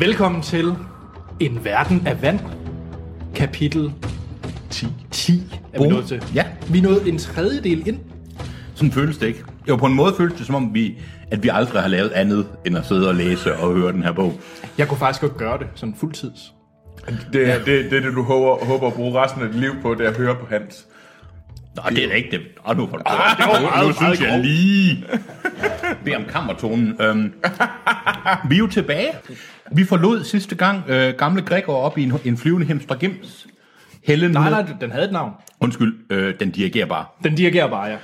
Velkommen til En Verden af Vand, kapitel 10. 10 er vi Boom. nået til. Ja. Vi er nået en tredjedel ind. Sådan føles det ikke. Jo, på en måde føles det som om, vi, at vi aldrig har lavet andet, end at sidde og læse og høre den her bog. Jeg kunne faktisk godt gøre det sådan fuldtids. Det er det, det, er det, du håber, håber at bruge resten af dit liv på, det er at høre på Hans. Nå, det er da ikke det. Åh, nu, ah, det var meget, nu, meget synes jeg grov. lige. Bed om kammertonen. Øhm, vi er jo tilbage. Vi forlod sidste gang øh, gamle Gregor op i en, en flyvende hemstergems. Helen, Nej, nej, den havde et navn. undskyld, øh, den dirigerer bare. Den dirigerer bare, ja.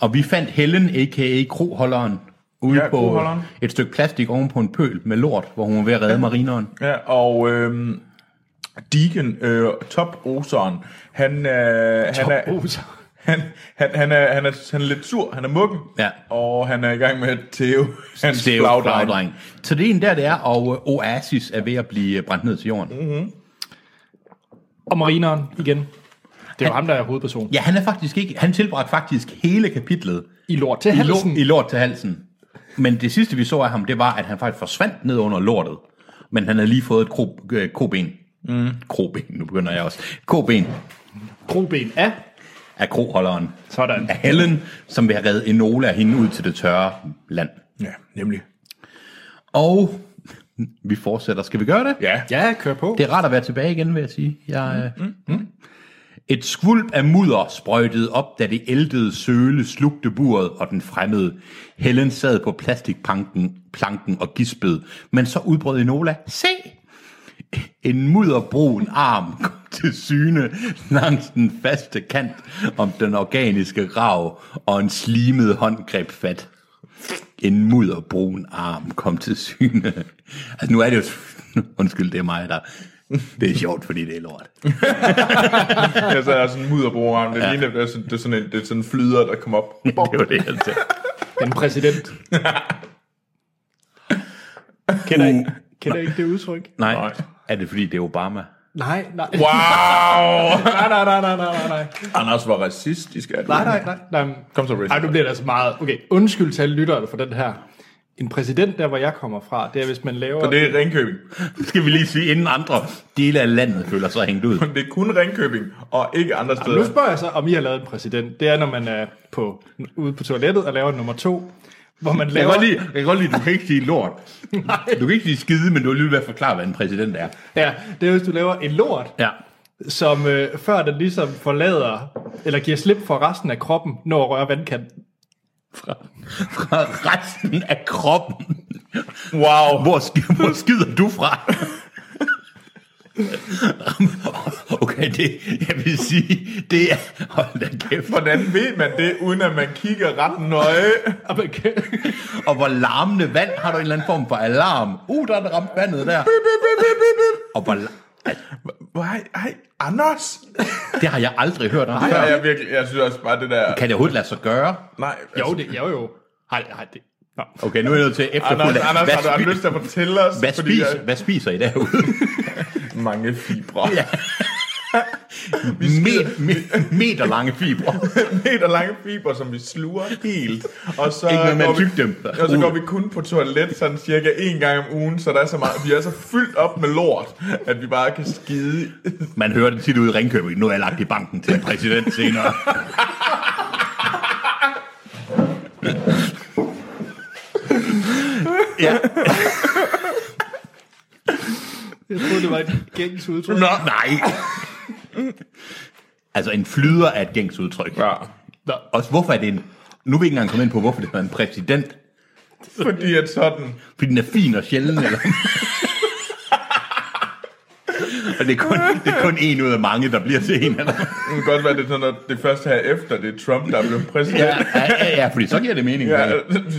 Og vi fandt Helen, a.k.a. kroholderen, ude Ja, på kroholderen. et stykke plastik oven på en pøl med lort, hvor hun var ved at redde marineren. Ja, og øhm, Deacon, øh, toproseren, han, øh, han, er. Han, han, han, er, han, er, han er lidt sur, han er muggen, Ja. og han er i gang med at tæve hans Det jo flagdreng. flagdreng. Så det er en der, det er, og øh, Oasis er ved at blive brændt ned til jorden. Mm. Og marineren igen. Det er jo ham, der er hovedperson. Ja, han er faktisk ikke, han tilbragte faktisk hele kapitlet I lort til i, halsen. lort, i lort til halsen. Men det sidste, vi så af ham, det var, at han faktisk forsvandt ned under lortet. Men han havde lige fået et kro, øh, koben. Mm. Kroben, nu begynder jeg også. Koben Groben af. Af kroholderen. Sådan. Af Helen, som vil have reddet Enola hende ud til det tørre land. Ja, nemlig. Og vi fortsætter. Skal vi gøre det? Ja, Ja, kør på. Det er rart at være tilbage igen, vil jeg sige. Jeg, mm, mm. Et skvulp af mudder sprøjtede op, da det æltede søle slugte buret og den fremmede. Helen sad på plastikplanken planken og gispede, men så udbrød Enola. Se! En mudderbrun arm kom til syne langs den faste kant om den organiske rav, og en slimet hånd greb fat. En mudderbrun arm kom til syne. Altså nu er det jo... Undskyld, det er mig, der... Det er sjovt, fordi det er lort. jeg så er sådan en mudderbruger, det, ja. ligner, det, er sådan, det, er sådan en, det er sådan en flyder, der kommer op. Det var det, jeg sagde. En præsident. Kender I, kender I ikke det udtryk? Nej. Nej. Er det fordi, det er Obama? Nej, nej. Wow! Nej, nej, nej, nej, nej, nej. Anders var racistisk, er det? Nej, nej, nej. nej. Kom så, Ej, nu bliver det altså meget... Okay, undskyld til alle lytterne for den her. En præsident, der hvor jeg kommer fra, det er, hvis man laver... For det er Ringkøbing. Skal vi lige sige, inden andre dele af landet føler sig hængt ud. Det er kun Ringkøbing, og ikke andre Nu steder. spørger jeg så, om I har lavet en præsident. Det er, når man er på, ude på toilettet og laver nummer to, hvor man Jeg laver... kan, godt lide, jeg kan godt lide, du kan ikke sige lort. Du kan ikke sige skide, men du vil lige være forklare, hvad en præsident er. Ja, det er, hvis du laver en lort, Ja. som øh, før den ligesom forlader, eller giver slip for resten af kroppen, når at røre vandkanten. Fra, fra resten af kroppen. Wow. Hvor, sk- hvor skider du fra? Okay, det, jeg vil sige, det er... Hold da kæft. Hvordan ved man det, uden at man kigger ret nøje? Og hvor larmende vand har du en eller anden form for alarm? Uh, der er der ramt vandet der. Og hvor... la- Ej, ej, Anders! Det har jeg aldrig hørt om før. jeg, virkelig, jeg synes også bare det der... Kan det overhovedet lade sig gøre? Nej, Jo, det, jo, jo. Hej, hej, det. Nå. Okay, nu er jeg nødt til Anders, efterfølgende. Anders Hvad, har du, har du spi- lyst til at fortælle os? hvad, fordi spiser, jeg- hvad spiser I derude? Mange fibre. Ja. Met, met, meter lange fibre. Meter lange fibre, som vi sluger helt. Og så, Ikke med går at dem. og så går vi kun på toilet sådan cirka en gang om ugen, så der er så meget, vi er så fyldt op med lort, at vi bare kan skide. Man hører det tit ud i Ringkøbing. Nu er jeg lagt i banken til en præsident senere. ja. Jeg troede, det var et gængs udtryk. Nå, nej. altså, en flyder er et gængs udtryk. Ja. Nå. Også hvorfor er det en... Nu vil jeg ikke engang komme ind på, hvorfor det er en præsident. Fordi at sådan... Fordi den er fin og sjælden, eller... og det er, kun, det er kun en ud af mange, der bliver til en. Eller? Det kan godt være, det er sådan, at det første her efter, det er Trump, der er blevet præsident. Ja, ja, ja, fordi så giver det mening. Ja,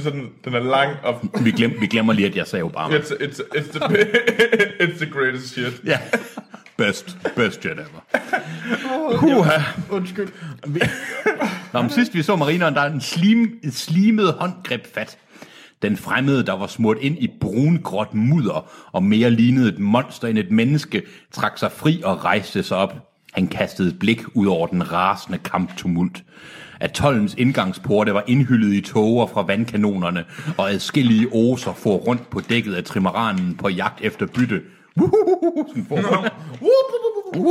sådan, den er lang, og Vi, glem, vi glemmer lige, at jeg sagde Obama. it's, it's, it's, the, it's the greatest shit. Ja. Best, best jet ever. Huha. Undskyld. Nå, men sidst vi så marineren, der er en slim, et slimet håndgreb fat. Den fremmede, der var smurt ind i brungråt mudder og mere lignede et monster end et menneske, trak sig fri og rejste sig op. Han kastede et blik ud over den rasende kamptumult. Atollens indgangsporte var indhyllet i tåger fra vandkanonerne, og adskillige oser for rundt på dækket af trimaranen på jagt efter bytte. For- jeg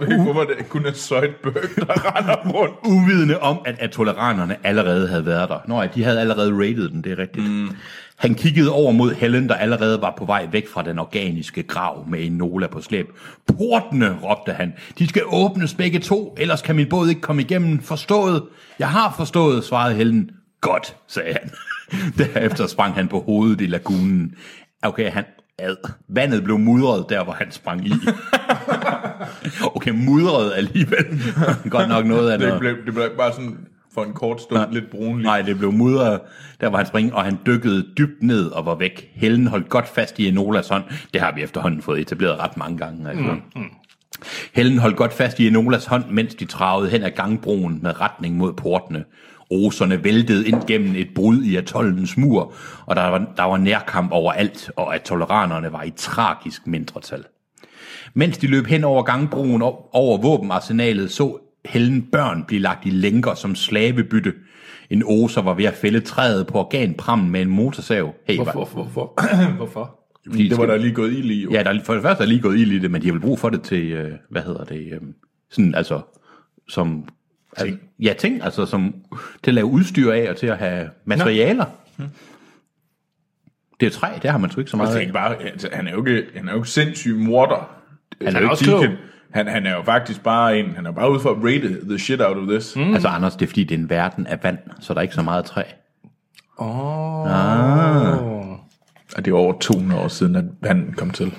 ved ikke, hvorfor det kun er Søjtbøg, der render rundt. uvidende om, at atoleranerne allerede havde været der. Nå de havde allerede rated den, det er rigtigt. Mm. Han kiggede over mod Helen, der allerede var på vej væk fra den organiske grav med en Nola på slæb. Portene, råbte han. De skal åbnes begge to, ellers kan min båd ikke komme igennem. Forstået? Jeg har forstået, svarede Helen. Godt, sagde han. Derefter sprang han på hovedet i lagunen. Okay, han, ad. Vandet blev mudret der, hvor han sprang i okay, mudret alligevel. Godt nok noget af Det noget. blev, det blev bare sådan for en kort stund Nej. lidt brunligt. Nej, det blev mudret, der var han springe, og han dykkede dybt ned og var væk. Helen holdt godt fast i Enolas hånd. Det har vi efterhånden fået etableret ret mange gange. Altså. Mm, mm. Helen holdt godt fast i Enolas hånd, mens de travede hen ad gangbroen med retning mod portene. Oserne væltede ind gennem et brud i atollens mur, og der var, der var nærkamp overalt, og atoleranerne var i tragisk mindretal. Mens de løb hen over gangbroen over våbenarsenalet, så Helen børn blive lagt i lænker som slavebytte. En oser var ved at fælde træet på organprammen med en motorsav. Hey, Hvorfor? var- Hvorfor? Hvorfor? fordi Det var der lige gået ild i. Jo. Ja, der er, for det første er lige gået ild i det, men de har vel brug for det til, øh, hvad hedder det, øh, sådan altså, som... Altså, ja, ting, altså som, til at lave udstyr af, og til at have materialer. Det er træ, det har man sgu ikke så Jeg meget af. tænker bare, altså, han er jo ikke, han er jo ikke sindssyg morder. Han er jo også ikke klog. Han, han er jo faktisk bare en, han er bare ude for at rate the shit out of this. Mm. Altså Anders, det er fordi, det er en verden af vand, så der er ikke så meget træ. Og det er over 200 år siden, at han kom til.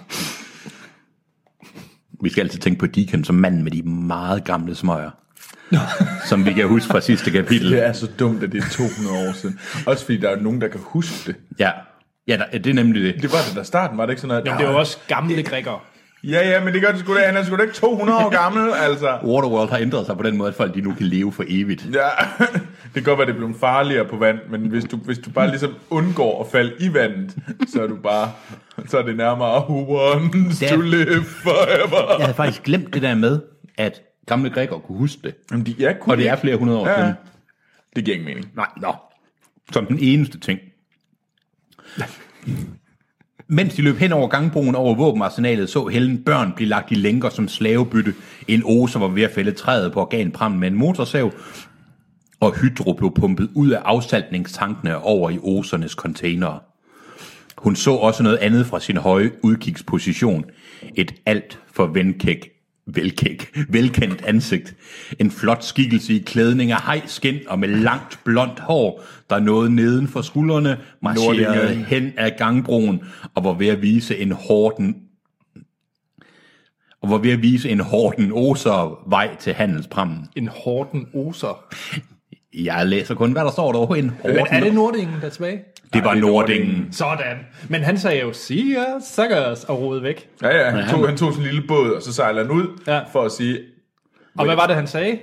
Vi skal altid tænke på Deacon som manden med de meget gamle smøger. som vi kan huske fra sidste kapitel. Det er så dumt, at det er 200 år siden. Også fordi der er nogen, der kan huske det. Ja, ja der, det er nemlig det. Det var det der starten, var det ikke sådan noget? Jamen, det er jo også gamle grækere. Ja, ja, men det gør det sgu da. Han er sgu da ikke 200 år gammel, altså. Waterworld har ændret sig på den måde, at folk de nu kan leve for evigt. Ja, det kan godt være, det bliver farligere på vand, men hvis du, hvis du bare ligesom undgår at falde i vandet, så er du bare, så er det nærmere who wants to er- live forever. Jeg havde faktisk glemt det der med, at gamle grækere kunne huske det. Jamen, de er cool. Og det er flere hundrede år Ja, siden. ja. Det giver ingen mening. Nej, nå. Som den eneste ting. Mens de løb hen over gangbroen over våbenarsenalet, så Helen børn blive lagt i lænker som slavebytte. En oser var ved at fælde træet på organprammen med en motorsav, og hydro blev pumpet ud af afsaltningstankene over i osernes containere. Hun så også noget andet fra sin høje udkigsposition. Et alt for venkæk, velkæk, velkendt ansigt. En flot skikkelse i klædning af hejskin og med langt blondt hår, der nåede neden for skuldrene, marcherede hen ad gangbroen og var ved at vise en hården og var ved at vise en hården oser vej til handelsprammen. En Horten Oser. Jeg læser kun, hvad der står der. En hården. Men er det Nordingen, der er tilbage? Det var er Nordingen. Sådan. Men han sagde jo, see ya, suckers, og rodede væk. Ja, ja, han tog, han tog en lille båd, og så sejlede han ud Ja. for at sige, Og hvad var det, han sagde?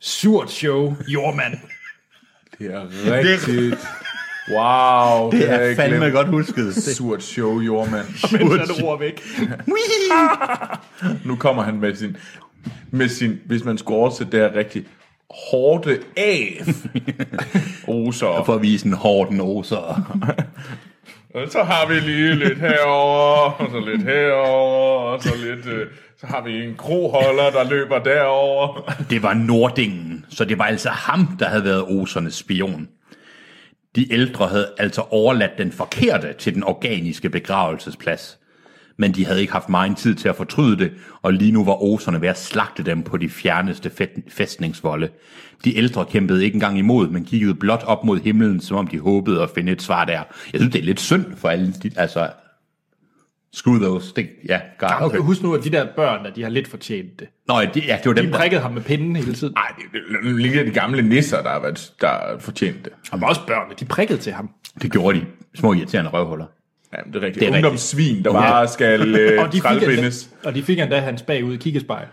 Surt show, jordmand. det er rigtigt. Wow, Det er jeg fandme glemt. godt husket. Det- Surt show, jordmand. Mens han roer væk. Nu kommer han med sin, med sin hvis man skulle oversætte det her rigtigt, hårde af. Oser. For at vise en hården oser. Og så har vi lige lidt herover og så lidt herover og så lidt... Øh, så har vi en kroholder, der løber derover. Det var Nordingen, så det var altså ham, der havde været osernes spion. De ældre havde altså overladt den forkerte til den organiske begravelsesplads. Men de havde ikke haft meget tid til at fortryde det, og lige nu var oserne ved at slagte dem på de fjerneste fæstningsvolde. De ældre kæmpede ikke engang imod, men kiggede blot op mod himlen, som om de håbede at finde et svar der. Jeg synes, det er lidt synd for alle de, altså... Screw those. Det, ja, God, Okay. Husk nu, at de der børn, der, de har lidt fortjent det. Nå, ja, det, ja, det var dem, De der... prikkede ham med pinden hele tiden. Ej, det, det ligger de gamle nisser, der har, været, der fortjent det. Og også børnene, de prikkede til ham. Det gjorde de. Små irriterende røvhuller. Ja, det er rigtigt. Det er Ungdomssvin, der bare skal øh, Og de, fik trælbindes. endda, og de fik endda hans bagud i kiggespejl.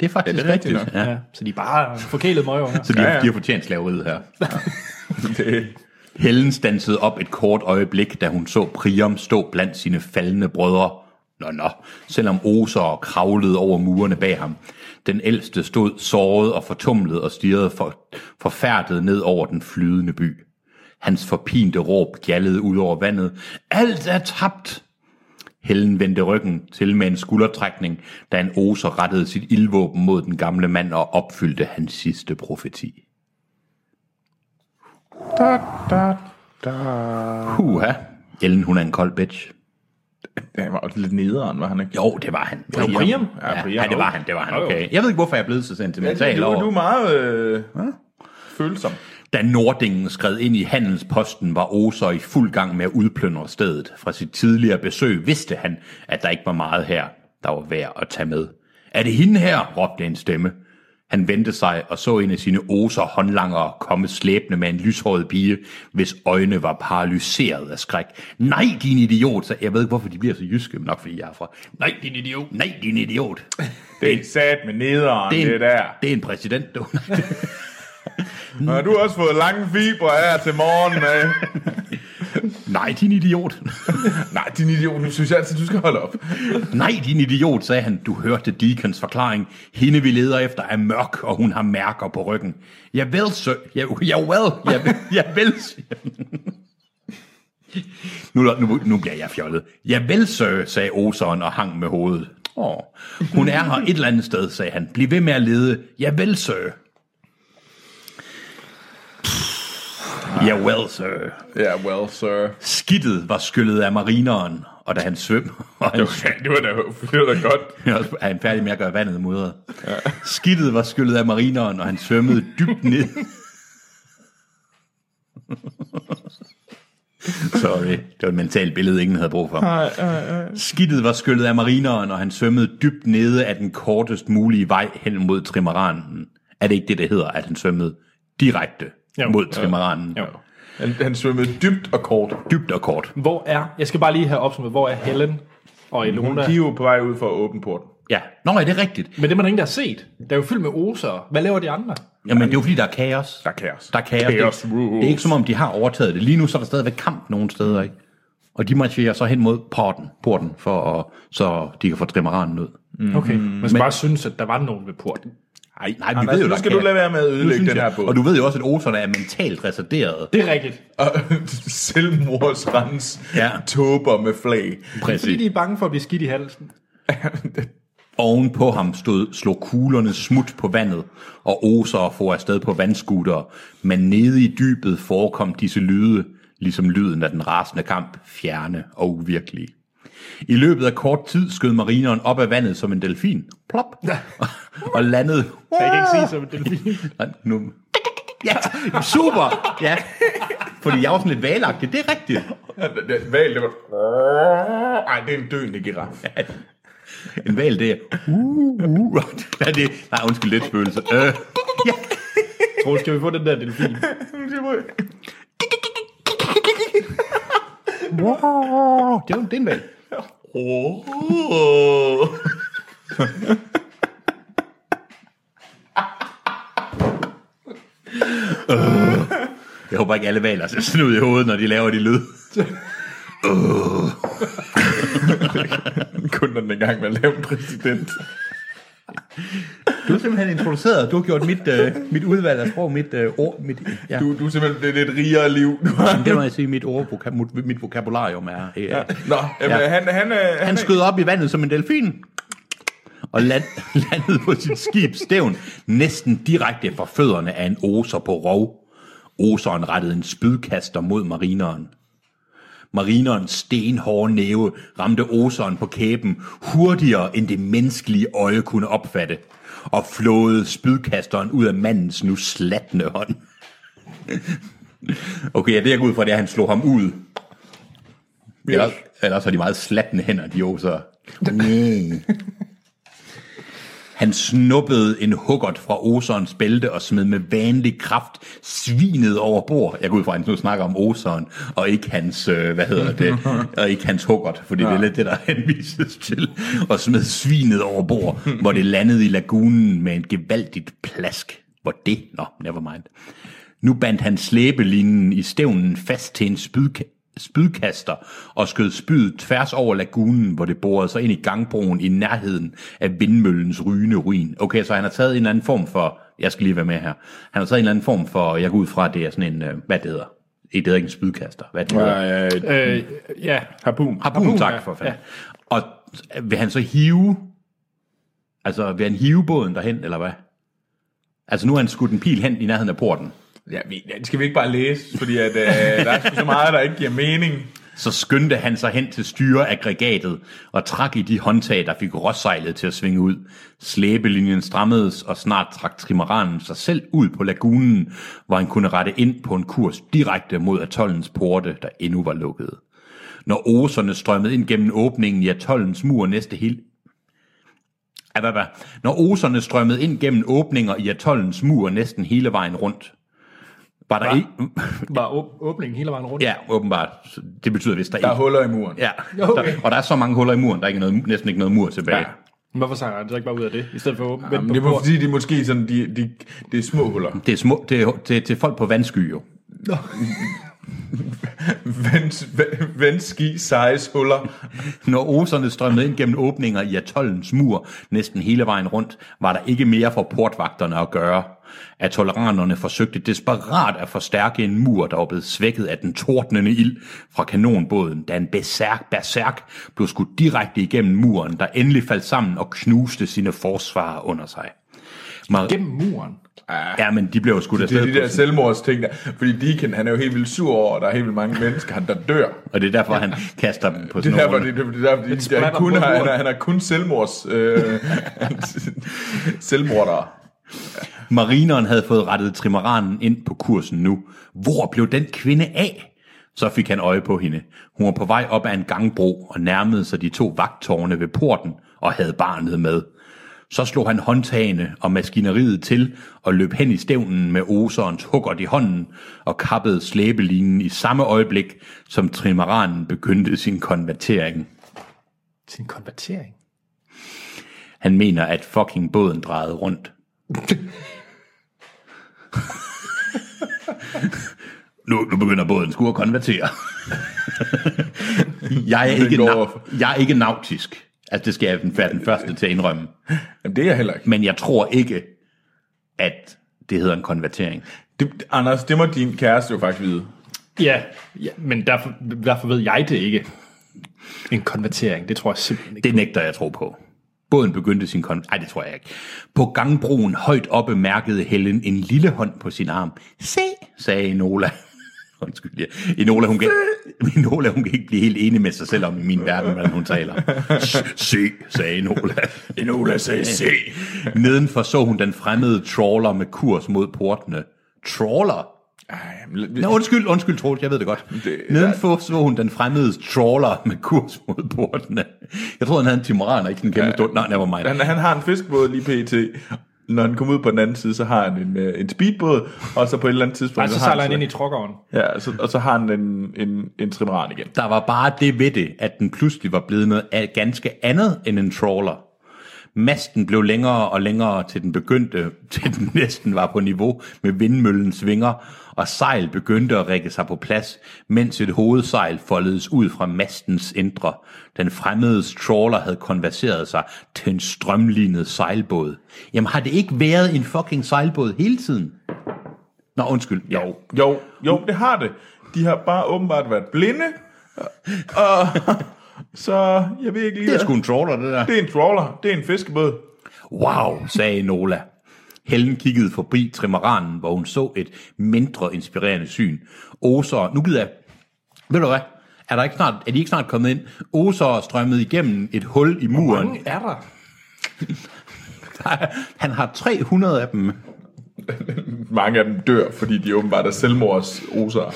Det er faktisk Ja, det er rigtigt rigtigt. Ja. Ja. Så de er bare forkælede møger. Så de, Ja, ja, ja. de har fortjent slaveriet her. Det, Helen stansede op et kort øjeblik, da hun så Priam stå blandt sine faldende brødre. Nå, nå, selvom oser kravlede over murene bag ham. Den ældste stod såret og fortumlet og stirrede for, forfærdet ned over den flydende by. Hans forpinte råb gjaldede ud over vandet. Alt er tabt! Helen vendte ryggen til med en skuldertrækning, da en oser rettede sit ildvåben mod den gamle mand og opfyldte hans sidste profeti. Huha. Ellen, hun er en kold bitch. han var også lidt nederen, var han ikke? Jo, det var han. var Priam? Ja, Ja, Priam, ja, det var han, det var han, okay. Jeg ved ikke, hvorfor jeg er blevet så sentimental du, over. du er meget øh, følsom. Da Nordingen skred ind i handelsposten, var Oser i fuld gang med at udplyndre stedet. Fra sit tidligere besøg vidste han, at der ikke var meget her, der var værd at tage med. Er det hende her? råbte en stemme. Han vendte sig og så en af sine oser håndlangere komme slæbende med en lyshåret pige, hvis øjne var paralyseret af skræk. Nej, din idiot! Så jeg ved ikke, hvorfor de bliver så jyske, men nok fordi jeg er fra. Nej, din idiot! Nej, din idiot! Det er sat med nederen, det, Det er, det en, der. det er en præsident, du. Har du også fået lange fibre her til morgen af? Nej, din idiot. Nej, din idiot, nu synes jeg altid, du skal holde op. Nej, din idiot, sagde han. Du hørte Deacons forklaring. Hende vi leder efter er mørk, og hun har mærker på ryggen. Ja vel, sir. Ja, ja well. Ja, ja vel, nu, nu, nu bliver jeg fjollet. Ja vel, sir, sagde Oseren og hang med hovedet. Åh, hun er her et eller andet sted, sagde han. Bliv ved med at lede. Ja vel, sir. Ja well, sir. Ja, well, sir. Skidtet var skyllet af marineren, og da han svøm, og han Det var, det var, da, det var da godt. er han færdig med at gøre vandet mudret. Ja. Skidtet var skyllet af marineren, og han svømmede dybt ned. Sorry, det var et mentalt billede, ingen havde brug for. Skidtet var skyllet af marineren, og han svømmede dybt nede af den kortest mulige vej hen mod trimaranen. Er det ikke det, det hedder, at han svømmede direkte Jo. mod trimaranen? Jo. Han, han svømmede dybt og kort. Dybt og kort. Hvor er, jeg skal bare lige have opsummeret, hvor er Helen og Elona? De er jo på vej ud for at åbne porten. Ja, nå, er det rigtigt? Men det er man ingen, der har set. Det er jo fyldt med oser. Hvad laver de andre? Jamen, det er jo fordi, der er kaos. Der er kaos. Der er kaos. Chaos det, rules. det er ikke som om, de har overtaget det. Lige nu så er der stadigvæk kamp nogle steder, ikke? Og de marcherer så hen mod porten, porten for at, så de kan få trimaranen ud. Okay. Man skal bare synes, at der var nogen ved porten. Nej, nej, vi Anders, ved jo, nu skal kan- du lade være med at ødelægge den jeg- her båd. Og du ved jo også, at oserne er mentalt retarderede. Det er rigtigt. Og selvmordsrens Ja. tåber med flag. Fordi Præcis. de er bange for at blive skidt i halsen. Oven på ham stod, slog kuglerne smut på vandet, og oser for afsted på vandskutere, men nede i dybet forekom disse lyde, ligesom lyden af den rasende kamp, fjerne og uvirkelige. I løbet af kort tid skød marineren op af vandet som en delfin. Plop. og landede... Jeg kan ikke sige som en delfin. Nej, Nu. Ja, super! Ja. Fordi jeg var sådan lidt valagtig, det er rigtigt. Val, det var... Ej, det er en døende giraf. En val, det er... Uh, uh. Ja, det, nej, undskyld, lidt spøgelse. Øh, ja. Tror skal vi få den der delfin? Wow, det er, det er en. Jeg håber ikke alle valer ser sådan ud i hovedet, når de laver de lyd. Kun når den engang var lavet præsident. Du har simpelthen introduceret, du har gjort mit, uh, mit udvalg af sprog, mit uh, ord, mit, ja. Du, du er simpelthen blevet et rigere liv. Du har... det må jeg sige, mit, ord, mit vokabularium er. Uh, Nå, jamen, Ja. han, han, er, han, Han skød op i vandet som en delfin, og land, landede på sit skib stævn, næsten direkte for fødderne af en oser på rov. Oseren rettede en spydkaster mod marineren. Marinerens stenhårde næve ramte Oseren på kæben hurtigere end det menneskelige øje kunne opfatte, og flåede spydkasteren ud af mandens nu slatne hånd. Okay, ja, det jeg går ud fra, det er, at han slog ham ud. Eller, ellers har de meget slatne hænder, de oser. Han snuppede en huggert fra Oserens bælte og smed med vanlig kraft svinet over bord. Jeg går ud fra, at han nu snakker om Oseren, og ikke hans, øh, hvad hedder det, og ikke hans huggert, fordi ja. det er lidt det, der henvises til. Og smed svinet over bord, hvor det landede i lagunen med en gevaldigt plask. Hvor det? Nå, never mind. Nu bandt han slæbelinen i stævnen fast til en spydka- spydkaster og skød spydet tværs over lagunen, hvor det borede sig ind i gangbroen i nærheden af vindmøllens rygende ruin. Okay, så han har taget en eller anden form for, jeg skal lige være med her, han har taget en eller anden form for, jeg går ud fra, at det er sådan en, øh, hvad det hedder, det hedder ikke en spydkaster, hvad det hedder. Ja, ja, Øh, ja, harpun. Harpun, Harpun, tak ja. for fanden. Og vil han så hive, altså vil han hive båden derhen, eller hvad? Altså nu har han skudt en pil hen i nærheden af porten. Ja, vi, ja, det skal vi ikke bare læse, fordi at, øh, der er så meget, der ikke giver mening. Så skyndte han sig hen til styreaggregatet og trak i de håndtag, der fik råsejlet til at svinge ud. Slæbelinjen strammedes, og snart trak trimaranen sig selv ud på lagunen, hvor han kunne rette ind på en kurs direkte mod atollens porte, der endnu var lukkede. Når oserne strømmede ind gennem åbningen i atollens mur næste hel, Ababa. Når oserne strømmede ind gennem åbninger i atollens mur næsten hele vejen rundt, var der ikke... var åb- åbningen hele vejen rundt. Ja, åbenbart. Det betyder, hvis der, Der er ikke... huller i muren. Ja, Okay. der, og der er så mange huller i muren, der er ikke noget, næsten ikke noget mur tilbage. Ja. Men Hvorfor sagde han så ikke bare ud af det, i stedet for at åbne Jamen, det porten? fordi, de måske sådan, de, de, det er små huller. Det er, små, det, er, det, er til folk på vandsky jo. Vend, vendski size huller. Når oserne strømmede ind gennem åbninger i atollens mur næsten hele vejen rundt, var der ikke mere for portvagterne at gøre. Atolleranerne forsøgte desperat at forstærke en mur, der var blevet svækket af den tordnende ild fra kanonbåden, da en berserk, berserk blev skudt direkte igennem muren, der endelig faldt sammen og knuste sine forsvarer under sig. Mar- Gennem muren. ja, men de blev jo skudt Det er afsted de der selvmordsting der. Fordi Deacon, han er jo helt vildt sur over, at der er helt vildt mange mennesker, der dør. Og det er derfor, han kaster dem på Det er sådan derfor, nogle... det, det, det er derfor, de, der splatter kun har, han, er, han er kun selvmords... Øh, selvmordere. Marineren havde fået rettet trimaranen ind på kursen nu. Hvor blev den kvinde af? Så fik han øje på hende. Hun var på vej op ad en gangbro og nærmede sig de to vagtårne ved porten og havde barnet med. Så slog han håndtagene og maskineriet til og løb hen i stævnen med oserens huggert i hånden og kappede slæbelinen i samme øjeblik, som trimaranen begyndte sin konvertering. Sin konvertering. Han mener, at fucking båden drejede rundt. nu, nu begynder båden sgu at konvertere. jeg, er ikke går- na- jeg er ikke nautisk. Altså, det skal jeg være den første til at indrømme. Jamen, det er jeg heller ikke. Men jeg tror ikke, at det hedder en konvertering. Det, Anders, det må din kæreste jo faktisk vide. Ja, ja men derfor, derfor ved jeg det ikke. En konvertering, det tror jeg simpelthen ikke. Det nægter jeg at tro på. Båden begyndte sin kon... Ej, det tror jeg ikke. På gangbroen højt oppe mærkede Helen en lille hånd på sin arm. Se, sagde Enola. Undskyld, ja. Enola, hun kan, Enola, hun kan ikke blive helt enig med sig selv om i min verden, hvordan hun taler. "S- Se, sagde Enola. Enola sagde se. Nedenfor så hun den fremmede trawler med kurs mod portene. Trawler? Nå, undskyld, undskyld, Troels, jeg ved det godt. Det- Nedenfor så hun den fremmede trawler med kurs mod portene. Jeg troede, han havde en timoran og ikke en kæmpe ja. stor... Nej, never mind. han, han har en fiskebåd lige pt. Når han kommer ud på den anden side, så har han en, øh, en speedbåd, og så på et eller andet tidspunkt... Nej, så sejler han ind i truckeren. Ja, så, og så har han en, en, en trimaran igen. Der var bare det ved det, at den pludselig var blevet noget af- ganske andet end en trawler. Masten blev længere og længere, til den begyndte, til den næsten var på niveau med vindmøllens vinger, og sejl begyndte at række sig på plads, mens et hovedsejl foldedes ud fra mastens indre. Den fremmede trawler havde konverseret sig til en strømlignet sejlbåd. Jamen har det ikke været en fucking sejlbåd hele tiden? Nå, undskyld. Ja. Jo, jo, jo, det har det. De har bare åbenbart været blinde, og så jeg ved ikke lige... Det er sgu en trawler, det der. det er en trawler, det er en fiskebåd. Wow, sagde Nola. Helen kiggede forbi trimaranen, hvor hun så et mindre inspirerende syn. Oser, nu gider jeg... Ved du hvad? Er, der ikke snart, er de ikke snart kommet ind? Oser er strømmet igennem et hul i muren. Mange er der? Han har 300 af dem. Mange af dem dør, fordi de åbenbart er selvmordsoser.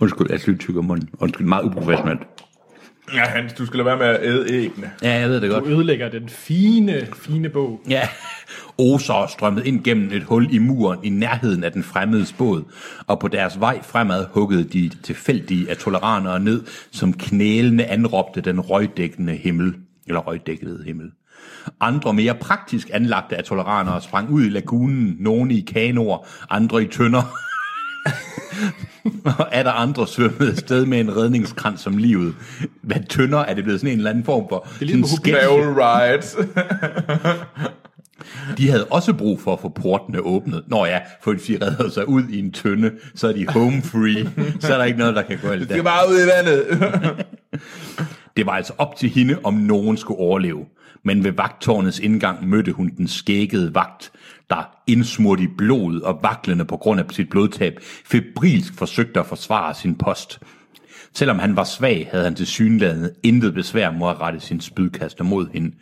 Undskyld, jeg synes tykker munden. Undskyld, meget uprofessionelt. Ja, Hans, du skal lade være med at æde æggene. Ja, jeg ved det godt. Du ødelægger den fine, fine bog. Ja, Oser er strømmet ind gennem et hul i muren i nærheden af den fremmede båd, og på deres vej fremad huggede de tilfældige atoleranere ned, som knælende anråbte den røgdækkende himmel, eller røgdækkede himmel. Andre mere praktisk anlagte atoleranere sprang ud i lagunen, nogle i kanoer, andre i tønder. og er der andre svømmede sted med en redningskrans som livet. Hvad tønder er det blevet sådan en eller anden form for... Det er ligesom rides. De havde også brug for at få portene åbnet. Nå ja, for hvis de redder sig ud i en tønde, så er de home free. Så er der ikke noget, der kan gå alt Det er der. bare ud i vandet. Det var altså op til hende, om nogen skulle overleve. Men ved vagtårnets indgang mødte hun den skækkede vagt, der indsmurt i blod og vaklende på grund af sit blodtab, febrilsk forsøgte at forsvare sin post. Selvom han var svag, havde han til synlædende intet besvær med at rette sin spydkaster mod hende.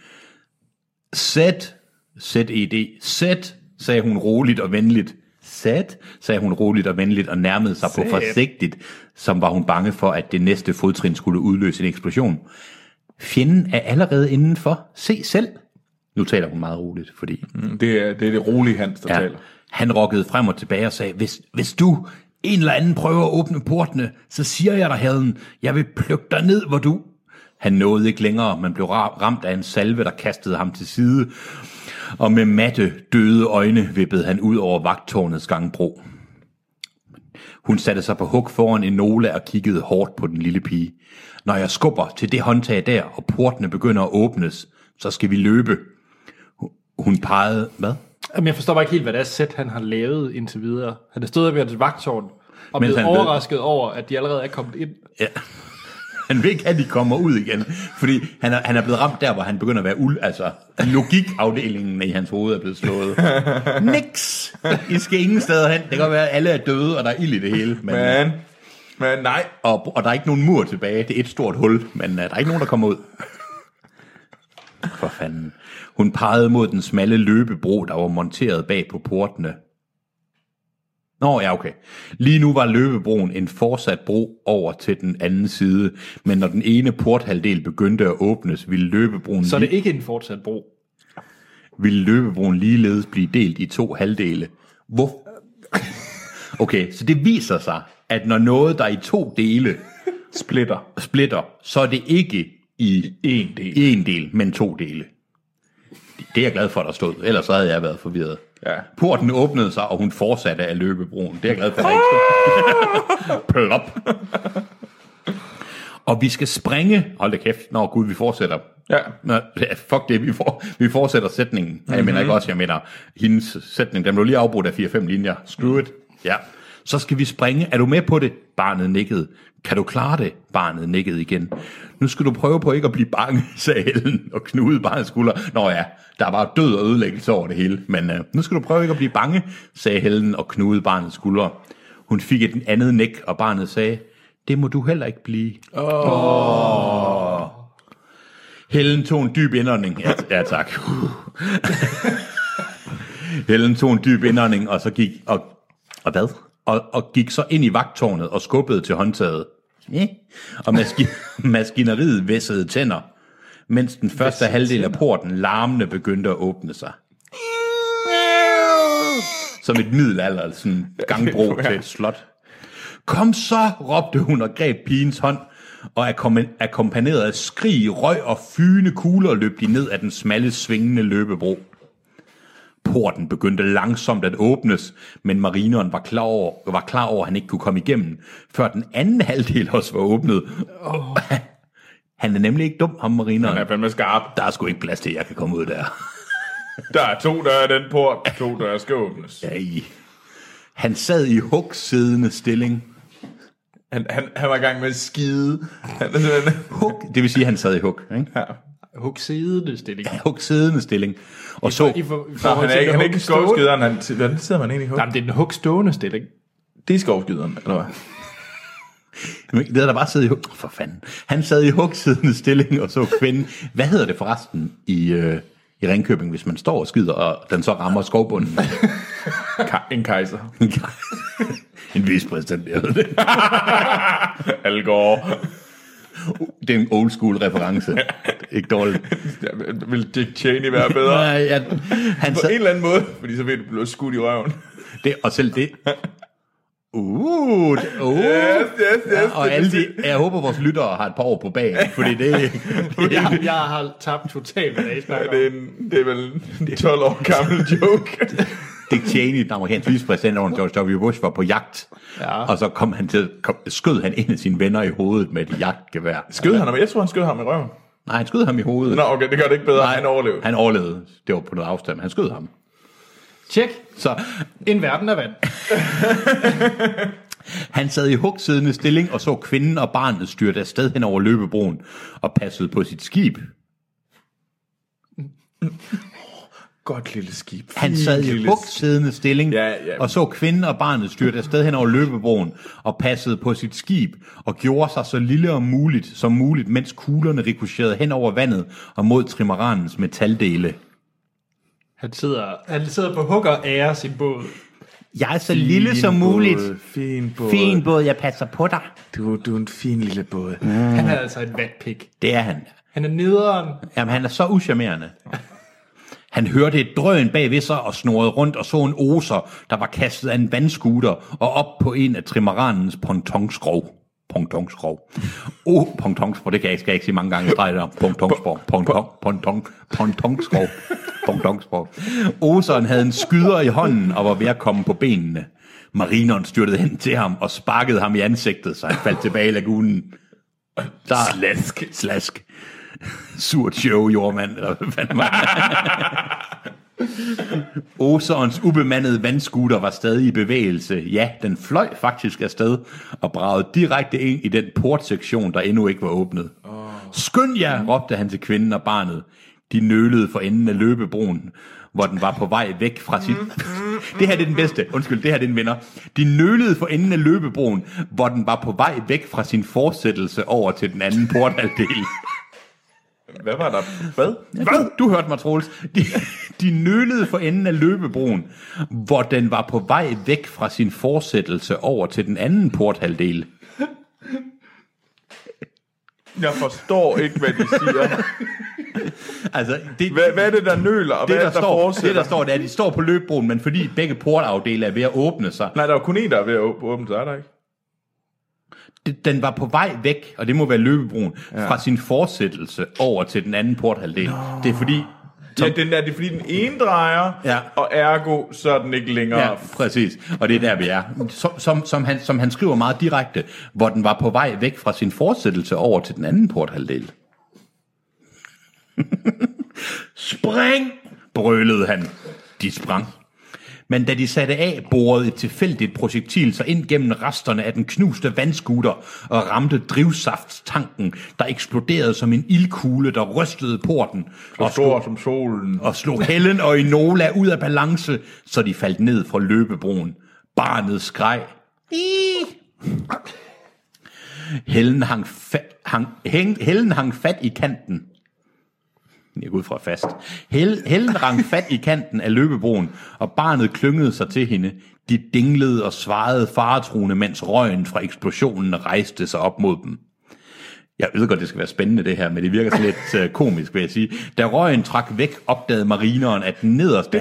Sæt, Z-E-D, sæt, sagde hun roligt og venligt. Sæt, sagde hun roligt og venligt og nærmede sig på Sæt. forsigtigt, som var hun bange for, at det næste fodtrin skulle udløse en eksplosion. Fjenden er allerede indenfor. Se selv. Nu taler hun meget roligt, fordi det, er, det er det rolige Hans, der ja. taler. han rokkede frem og tilbage og sagde, hvis, hvis du en eller anden prøver at åbne portene, så siger jeg dig, Helen, jeg vil plukke dig ned, hvor du... Han nåede ikke længere, men blev ra- ramt af en salve, der kastede ham til side, og med matte, døde øjne vippede han ud over vagtårnets gangbro. Hun satte sig på hug foran en nole og kiggede hårdt på den lille pige. Når jeg skubber til det håndtag der, og portene begynder at åbnes, så skal vi løbe. Hun- pegede... Hvad? Jamen, jeg forstår bare ikke helt, hvad det er sæt, han har lavet indtil videre. Han er stået ved et vagtårn og Mens blevet han ved- overrasket over, at de allerede er kommet ind. Ja. Han vil ikke have, at de kommer ud igen, fordi han er, han er blevet ramt der, hvor han begynder at være uld, altså logikafdelingen i hans hoved er blevet slået. Niks! I skal ingen steder hen. Det kan godt være, at alle er døde, og der er ild i det hele. Men, Men, men nej. og, og der er ikke nogen mur tilbage. Det er et stort hul, men uh, der er ikke nogen, der kommer ud. For fanden. Hun pegede mod den smalle løbebro, der var monteret bag på portene. Nå ja, okay. Lige nu var løbebroen en fortsat bro over til den anden side, men når den ene porthalvdel begyndte at åbnes, ville løbebroen, Så er det ikke en fortsat bro. ville løbebroen ligeledes blive delt i to halvdele. Hvor? Okay, så det viser sig, at når noget, der er i to dele Splitter. splitter, så er det ikke i En del. en del, men to dele. Det er jeg glad for, der stod. Ellers så havde jeg været forvirret. Ja. Porten åbnede sig, og hun fortsatte af løbebroen. Det er jeg glad for, ikke stod. Plop. Og vi skal springe. Hold da kæft. Nå gud, vi fortsætter. Ja. Nå, fuck det, vi, for, vi fortsætter sætningen. Mm-hmm. Jeg mener ikke også, jeg mener, hendes sætning, den blev lige afbrudt af 4-5 linjer. Screw it. Ja. Så skal vi springe. Er du med på det? Barnet nikkede. Kan du klare det? Barnet nikkede igen. Nu skal du prøve på ikke at blive bange, sagde Helen og knudede barnets skulder. Nå ja, der var død og ødelæggelse over det hele. Men uh, nu skal du prøve ikke at blive bange, sagde Helen og knudede barnets skuldre. Hun fik et andet nik, og barnet sagde, det må du heller ikke blive. Helen tog en dyb indånding. Ja, ja tak. Helen tog en dyb indånding, og så gik, og, og hvad? Og, og gik så ind i vagtårnet og skubbede til håndtaget. Og maski- maskineriet væssede tænder, mens den første halvdel af porten larmende begyndte at åbne sig. Som et middelalder, sådan gangbro til et slot. Kom så, råbte hun og greb pigens hånd, og akkom- akkompagneret af skrig, røg og fyne kugler løb de ned ad den smalle, svingende løbebro. Porten begyndte langsomt at åbnes, men marineren var klar over, var klar over, at han ikke kunne komme igennem, før den anden halvdel også var åbnet. Oh. Han er nemlig ikke dum, ham marineren. Han er fandme skarp. Der er sgu ikke plads til, at jeg kan komme ud der. Der er to døre den port. To døre skal åbnes. Ej. Han sad i hugsiddende stilling. Han, han, han var i gang med at skide. Han. Hug, det vil sige, at han sad i hug. Ikke? Hug siddende stilling. Hugsiddende stilling. Og så, I for, i Nå, forhold han er ikke, han er ikke skovskideren. Han, hvordan sidder man egentlig i hug? Nej, men det er den hugstående stilling. Det er skovskideren, eller hvad? Det havde der bare siddet i hug... For fanden. Han sad i hugsiddende stilling og så kvinden. Hvad hedder det forresten i, øh, i Ringkøbing, hvis man står og skider, og den så rammer skovbunden? Ka- en kejser. en vicepræsident, jeg ved det. Al Gore. Det er en old school reference. Ikke dårligt. Vil Dick Cheney være bedre? Nej, ja, han På sad, en eller anden måde, fordi så vil du blive skudt i røven. det, og selv det... Uh, uh. Yes, yes, yes. Ja, og alle de, jeg håber, vores lyttere har et par år på bagen, fordi det, det Jeg, jeg har tabt totalt, hvad I snakker Det er, en, det er vel en 12 år gammel joke. Dick Cheney, den amerikanske vicepræsident under George W. Bush, var på jagt, Ja. og så kom han til, kom, skød han en af sine venner i hovedet med et jagtgevær. Skød han ham? Jeg tror, han skød ham i røven. Nej, han skød ham i hovedet. Nå, okay, det gør det ikke bedre. Han overlevede. Han overlevede. Det var på noget afstand, han skød ham. Tjek. Så En verden af vand. han sad i hugsiddende stilling og så kvinden og barnet styrte afsted hen over løbebroen og passede på sit skib. Godt lille skib. Han sad i Lille hugsiddende stilling Ja, ja. og så kvinden og barnet styrte afsted hen over løbebroen og passede på sit skib og gjorde sig så lille og muligt som muligt, mens kuglerne rikocherede hen over vandet og mod trimaranens metaldele. Han sidder, han sidder på hug og ærer sin båd. Jeg er så lille som muligt. Båd, fin båd. Fin båd, jeg passer på dig. Du, du er en fin lille båd. Han er altså en vatpik. Det er han. Han er nederen. Jamen, han er så uschammerende. Han hørte et drøn bag ved sig og snorede rundt og så en oser, der var kastet af en vandskuter og op på en af trimaranens pontonskrov. Pontonskrov. Oh, pontonskrov, det kan jeg, skal jeg ikke sige mange gange i streg der. Pontonskrov. Ponton, ponton, pontonskrov. Pontonskrov. Oseren havde en skyder i hånden og var ved at komme på benene. Marineren styrtede hen til ham og sparkede ham i ansigtet, så han faldt tilbage i lagunen. Der, slask. Slask. Surt show, jordmand, eller hvad fanden var det? Oserens ubemandede vandskuter var stadig i bevægelse. Ja, den fløj faktisk afsted og bragede direkte ind i den portsektion, der endnu ikke var åbnet. Skynd jer, råbte han til kvinden og barnet. De nølede for enden af løbebroen, hvor den var på vej væk fra sit... det her det er den bedste. Undskyld, det her det er den vinder. De nølede for enden af løbebroen, hvor den var på vej væk fra sin fortsættelse over til den anden porthalvdel. Hvad var der? Hvad? Hvad? Du hørte mig, Troels. De, de nølede for enden af løbebroen, hvor den var på vej væk fra sin fortsættelse over til den anden porthalvdel. Jeg forstår ikke, hvad de siger. Altså, det, Hvad, hvad er det, der nøler, og det, hvad der, er det, der står, fortsætter? det, der står, det er, at de står på løbebroen, men fordi begge portafdele er ved at åbne sig, Nej, der er jo kun en, der er ved at åb- åbne, så er der ikke? Den var på vej væk, og det må være løbebroen, ja. fra sin fortsættelse over til den anden porthalvdel. Nå. Det er fordi, Ja, den der, det er fordi, den ene drejer, Ja. og ergo, så er den ikke længere. Ja, præcis. Og det er der, vi er. Som, som, som, han, som han skriver meget direkte, hvor den var på vej væk fra sin fortsættelse over til den anden porthalvdel. Spring! brølede han. De sprang. Men da de satte af, borede et tilfældigt projektil sig ind gennem resterne af den knuste vandskuter og ramte drivsaftstanken, der eksploderede som en ildkugle, der rystede porten og Stor som solen. og slog Helen og Enola ud af balance, så de faldt ned fra løbebroen. Barnet skreg. Helen hang, fa- hang, hæng, Helen hang fat i kanten. Jeg går ud fra fast. Hel, Helen rang fat i kanten af løbebroen, og barnet klyngede sig til hende. De dinglede og svarede faretruende, mens røgen fra eksplosionen rejste sig op mod dem. Jeg ved godt, det skal være spændende det her, men det virker så lidt uh, komisk, vil jeg sige. Da røgen trak væk, opdagede marineren, at den nederste...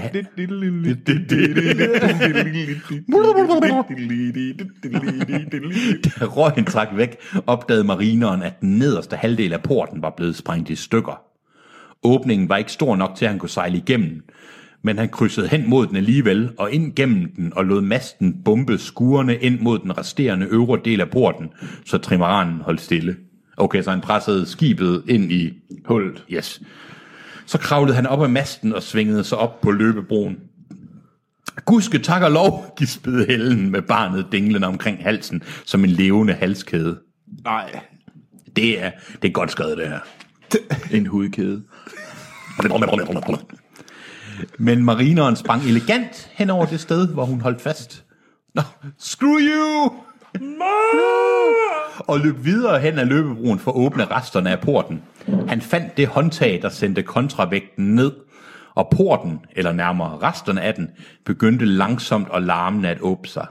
Da røgen trak væk, opdagede marineren, at den nederste halvdel af porten var blevet sprængt i stykker. Åbningen var ikke stor nok til, at han kunne sejle igennem, men han krydsede hen mod den alligevel, og ind gennem den, og lod masten bombe skurene ind mod den resterende øvre del af porten, så trimaranen holdt stille. Okay, så han pressede skibet ind i hullet. Yes. Så kravlede han op ad masten og svingede sig op på løbebroen. Gudske tak og lov, gispede Helen med barnet dinglende omkring halsen som en levende halskæde. Nej, Det er, det er godt skrevet, det her. en hudkæde. Men marineren sprang elegant hen over det sted, hvor hun holdt fast. Nå, screw you! og løb videre hen ad løbebroen for at åbne resterne af porten. Han fandt det håndtag, der sendte kontravægten ned, og porten, eller nærmere resterne af den, begyndte langsomt og larmende at åbne sig.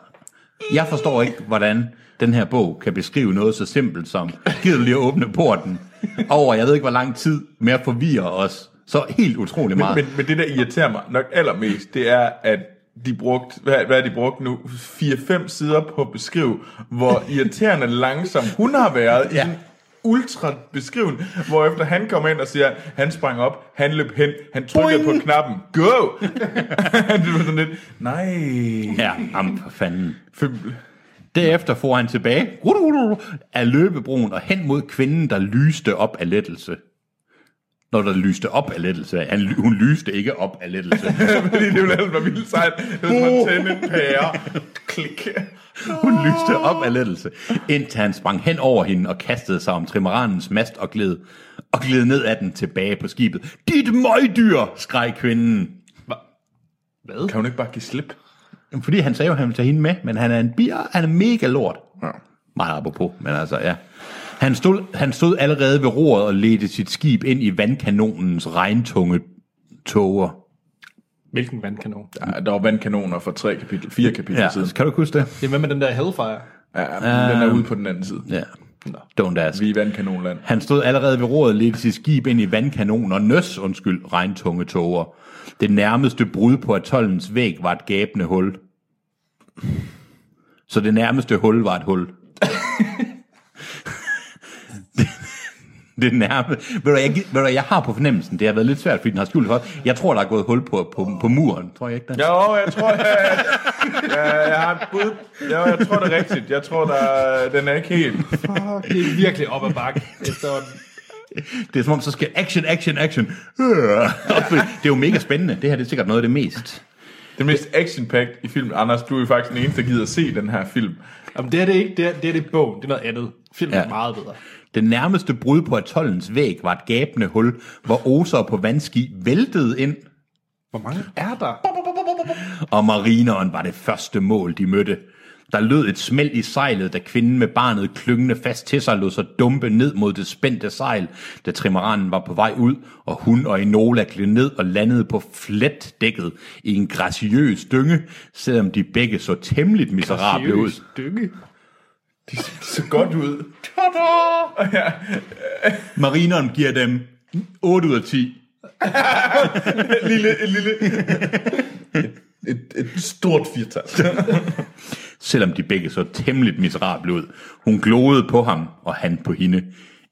Jeg forstår ikke, hvordan den her bog kan beskrive noget så simpelt som, gider du lige at åbne porten over, jeg ved ikke hvor lang tid, med at forvirre os så helt utrolig meget. Men, men det, der irriterer mig nok allermest, det er, at de brugt, hvad, hvad er de brugt nu? 4-5 sider på at beskrive, hvor irriterende langsom hun har været Ja. i en ultra beskriven, hvor efter han kommer ind og siger, han sprang op, han løb hen, han trykkede Boing! på knappen, go! det var sådan lidt, nej. Ja, am for fanden. Derefter får han tilbage af løbebroen og hen mod kvinden, der lyste op af lettelse. Når der lyste op af lettelse. Han, hun lyste ikke op af lettelse. Fordi det ville ellers være vildt sejt. Det var som at tænde en pære. Klik. Hun lyste op af lettelse, indtil han sprang hen over hende og kastede sig om trimaranens mast og gled, og gled ned ad den tilbage på skibet. Dit møgdyr, skreg kvinden. Hvad? Kan hun ikke bare give slip? Fordi han sagde jo, at han ville tage hende med, men han er en bier, han er mega lort. Ja. Meget apropos, men altså, ja. Han stod, han stod allerede ved roret og ledte sit skib ind i vandkanonens regntunge tåger. Hvilken vandkanon? Ja, der var vandkanoner for tre kapitel, fire kapitler Ja, siden. kan du huske det? Det er hvad med den der Hellfire? Ja, den er ude på den anden side. Ja. Don't ask. Vi er i vandkanonland. Han stod allerede ved roret og ledte sit skib ind i vandkanoner, nøs, undskyld, regntunge tåger. Det nærmeste brud på atollens væg var et gabende hul. Så det nærmeste hul var et hul. det nærme. Ved du, jeg, ved du, jeg har på fornemmelsen, det har været lidt svært, fordi den har skjult for. Jeg tror, der er gået hul på, på, på muren. Tror jeg ikke det? Jo, jeg tror, jeg, jeg, jeg har et bud. Jo, jeg tror, det er rigtigt. Jeg tror, der, den er ikke helt. Det er virkelig op ad bakke. efterhånden. Det er som om, så skal action, action, action. Øh. Det er jo mega spændende. Det her det er sikkert noget af det mest Det mest action i filmen. Anders, du er jo faktisk den eneste, der gider at se den her film. Jamen, det er det ikke. Det er det, er det bogen. Det er noget andet. Filmen Ja. er meget bedre. Det nærmeste brud på atollens væg var et gabende hul, hvor oser på vandski væltede ind, Hvor mange er der? og marineren var det første mål, de mødte. Der lød et smæld i sejlet, da kvinden med barnet klyngende fast til sig lod sig dumpe ned mod det spændte sejl, da trimaranen var på vej ud, og hun og Enola gled ned og landede på fletdækket i en graciøs dynge, selvom de begge så temmelig miserable ud. Stykke. Så godt ud. Tada! Ja, Marineren giver dem 8 ud af 10. lille, et lille... Et, et stort firtal. selvom de begge så temmelig miserable ud. Hun gloede på ham, og han på hende.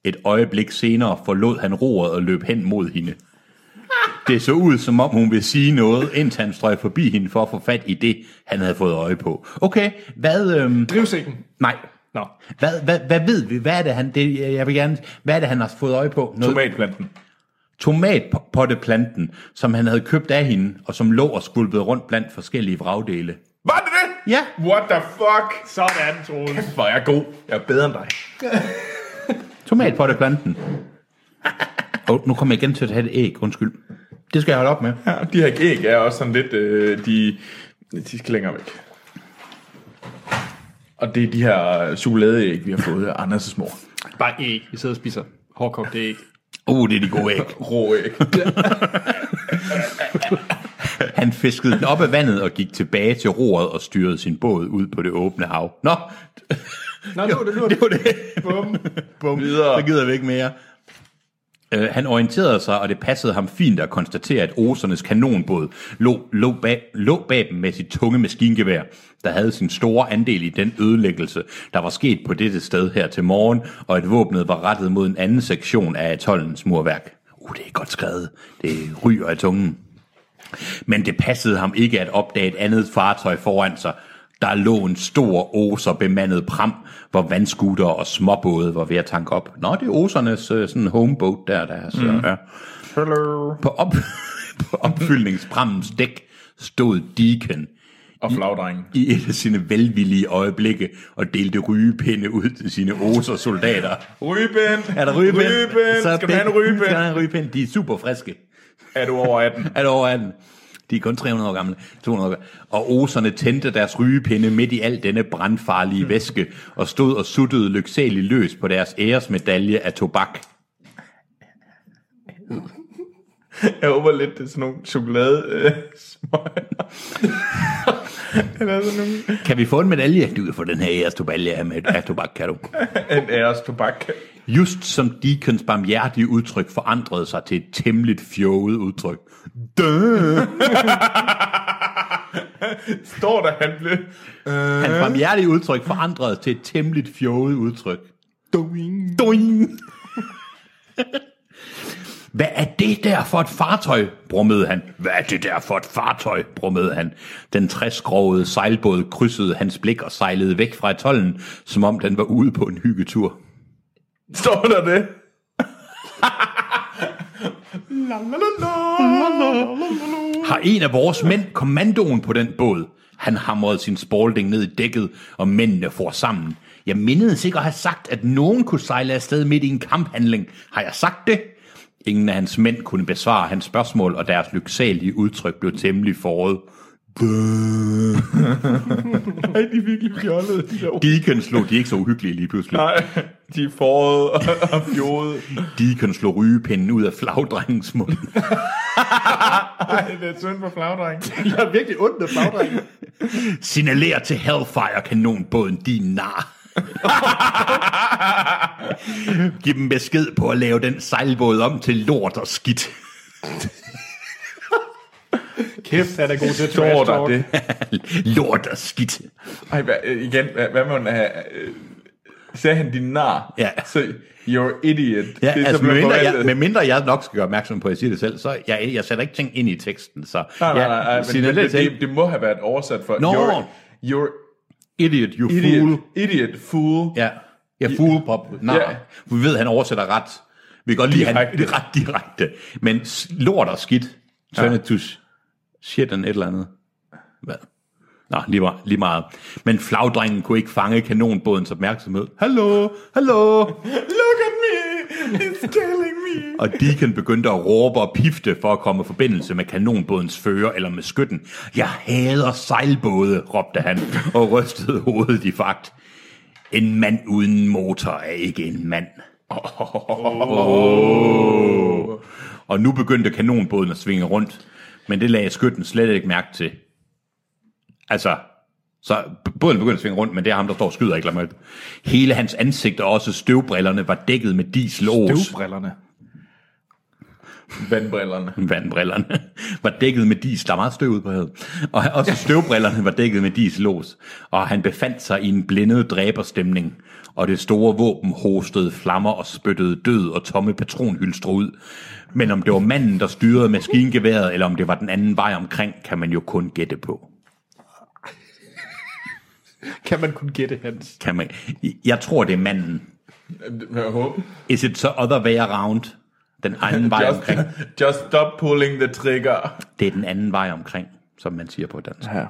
Et øjeblik senere forlod han roret og løb hen mod hende. Det så ud, som om hun ville sige noget, indtil han strøg forbi hende for at få fat i det, han havde fået øje på. Okay, hvad... Øhm, Drivsækken. nej. Nå. Hvad, hvad, hvad ved vi? Hvad er det, han... Det, jeg vil gerne... Hvad er det, han har fået øje på? Noget, Tomatplanten. tomatpotteplanten, som han havde købt af hende, og som lå og skvulpede rundt blandt forskellige vragdele. Ja. What the fuck? Sådan, Troels. Hvor er jeg god. Jeg er bedre end dig. Tomatpotteplanten. Og oh, nu kommer jeg igen til at have et æg, undskyld. Det skal jeg holde op med. Ja, de her æg er også sådan lidt, øh, de, de skal længere væk. Og det er de her chokoladeæg, vi har fået af Anders' mor. Bare æg. Vi sidder og spiser hårdkogt æg. Uh, det er de gode æg. Rå æg. Han fiskede den op af vandet og gik tilbage til roret og styrede sin båd ud på det åbne hav. Nå, Nå, nu er det nu. er det det. var det. Bum, bum. Videre. Så gider vi ikke mere. Uh, han orienterede sig, og det passede ham fint at konstatere, at osernes kanonbåd lå, lå, bag, lå bag dem med sit tunge maskingevær, der havde sin store andel i den ødelæggelse, der var sket på dette sted her til morgen, og at våbnet var rettet mod en anden sektion af atollens murværk. Uh, det er godt skrevet. Det ryger af tungen. Men det passede ham ikke at opdage et andet fartøj foran sig. Der lå en stor oser bemandet pram, hvor vandskuter og småbåde var ved at tanke op. Nå, det er osernes uh, sådan homeboat der, der er så, mm. ja. Hello. På, op, på opfyldningsprammens dæk stod Deacon Og flagdrengen. i et af sine velvillige øjeblikke og delte rygepinde ud til sine oser-soldater. Rygepind. Er der rygepind? Rygepind. Skal du have en rygepind? Skal du have en rygepind? De er super friske. Er du over 18? Er det over 18? De er kun 300 år gamle. 200 år gamle. Og oserne tændte deres rygepinde midt i al denne brandfarlige væske, og stod og suttede lyksaligt løs på deres æresmedalje af tobak. Jeg håber lidt, det er sådan nogle chokolade øh. Eller sådan nogle, Kan vi få en medalje? Du kan få den her æresmedalje af, med- af tobak, kan du. en æres tobak. Just som Deacons barmhjertige udtryk forandrede sig til et temmelig fjoget udtryk. Står der, han blev... Hans barmhjertige udtryk forandrede til et temmelig fjoget udtryk. Doing. Doing. Hvad er det der for et fartøj, brummede han. Hvad er det der for et fartøj, brummede han. Den træskrovede sejlbåd krydsede hans blik og sejlede væk fra atollen, som om den var ude på en hyggetur. Står der det? la, la, la, la. Har en af vores mænd kommandoen på den båd? Han hamrede sin spalding ned i dækket, og mændene for sammen. Jeg mindede sikkert at have sagt, at nogen kunne sejle afsted midt i en kamphandling. Har jeg sagt det? Ingen af hans mænd kunne besvare hans spørgsmål, og deres lyksalige udtryk blev temmelig forret. Ej, de er virkelig fjollede, de der. Deacon slog, de er ikke så uhyggelige lige pludselig. Nej, de er foråret og, og fjode. Deacon slog rygepinden ud af flagdrengens mund. Ej, det er synd for flagdreng. Jeg er virkelig ondt af flagdrengen. Signalerer til Hellfire kanonbåden, din nar. Giv dem besked på at lave den sejlbåd om til lort og skidt. Kæft, han er god til trash talk. det? lort og skidt. Ej, hvad, øh, igen, hvad, hvad man have... Øh, sagde han din nar? Ja. Så, you're idiot. Ja, Det er altså så med mindre, jeg, med mindre jeg nok skal gøre opmærksom på, at jeg siger det selv, så jeg, jeg sætter ikke ting ind i teksten. Så Nej, nej, nej, nej men det, det, det, må have været oversat for... Nå. You're, you're idiot, you idiot, fool. idiot, fool. Ja, jeg fool pop. Nej, Ja. vi ved, at han oversætter ret. Vi kan godt lide, han det ret direkte. Men lort og skidt, turn it to sh- shit and et eller andet. Hvad? Nå, lige, meget, lige meget. Men flagdrengen kunne ikke fange kanonbådens opmærksomhed. Hallo, hallo. Look at me, it's killing me. Og Deacon begyndte at råbe og pifte for at komme i forbindelse med kanonbådens fører eller med skytten. Jeg hader sejlbåde, råbte han og rystede hovedet i fakt. En mand uden motor er ikke en mand. Oh. Og nu begyndte kanonbåden at svinge rundt, men det lagde skytten slet ikke mærke til. Altså, så båden begyndte at svinge rundt, men det er ham, der står og skyder ikke. Hele hans ansigt og også støvbrillerne var dækket med dieselås. Støvbrillerne. Vandbrillerne. vandbrillerne var dækket med diesel. Der er meget støv ude på havet. Og også støvbrillerne var dækket med dieselos. Og han befandt sig i en blindet dræberstemning. Og det store våben hostede flammer og spyttede død og tomme patronhylstre ud. Men om det var manden, der styrede maskingeværet, eller om det var den anden vej omkring, kan man jo kun gætte på. Kan man kun gætte hans. Kan man... Jeg tror, det er manden. Jeg håber. Is it so other way around? Den anden vej Just, omkring. just stop pulling the trigger. Det er den anden vej omkring, som man siger på dansk. Ja.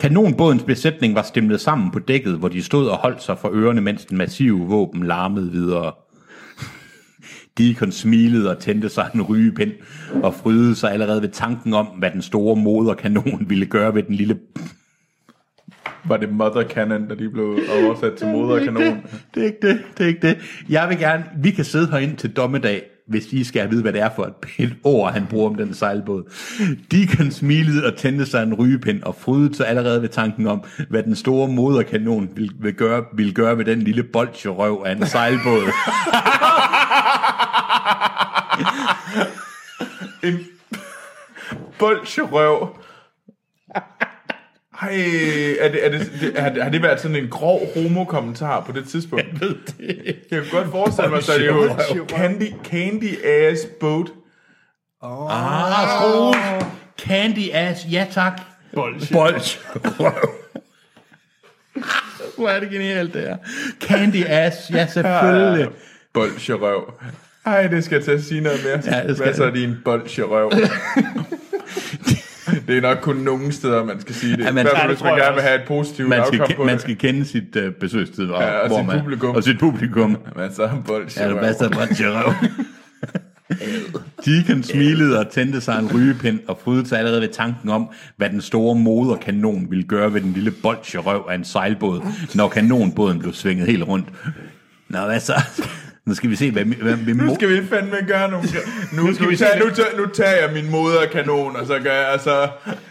Kanonbådens besætning var stemlet sammen på dækket, hvor de stod og holdt sig for ørerne, mens den massive våben larmede videre. Deacon smilede og tændte sig en rygepind og frydede sig allerede ved tanken om, hvad den store moderkanon ville gøre ved den lille... Var det Mother Cannon, der lige blev oversat til moderkanon? Det er ikke det, det er ikke det. Jeg vil gerne, vi kan sidde herinde til dommedag, hvis I skal vide, hvad det er for et pænt ord, han bruger om den sejlbåd. Deacon smilede og tændte sig en rygepind og frydede sig allerede ved tanken om, hvad den store moderkanon ville, ville, gøre, ville gøre ved den lille bolcherøv af en sejlbåd. En bolcherøv. Ej, er det, er det, det, har, det, har det været sådan en grov homo-kommentar på det tidspunkt? Jeg ved det. Jeg kan godt forestille mig, at det er jo candy, candy ass boat. ah, Troels. Candy ass, ja tak. Bolcherøv. Hvor er det genialt, det er. Candy ass, ja selvfølgelig. Bolcherøv. Ej, det skal jeg til at sige noget mere. Ja, det skal Hvad så er din bolcherøv? det er nok kun nogle steder, man skal sige det. Ja, Ja, I hvert fald, hvis man gerne vil have et positivt Man skal, outcome på man det. skal kende sit uh, besøgstid, og, Ja, og hvor sit man, publikum. Og sit publikum. Men så er Ja, det bolcherøv. bedste er bolcherøv. Deacon smilede og tændte sig en rygepind og frydede sig allerede ved tanken om, hvad den store moderkanon ville gøre ved den lille bolsjerøv af en sejlbåd, når kanonbåden blev svinget helt rundt. Nå, hvad så? Nu skal vi se, hvad, hvad, hvad Nu skal vi fandme gøre nogle... Nu, nu, skal nu, vi tager, se- nu, tager, nu tager jeg min moderkanon, og så, gør jeg, så,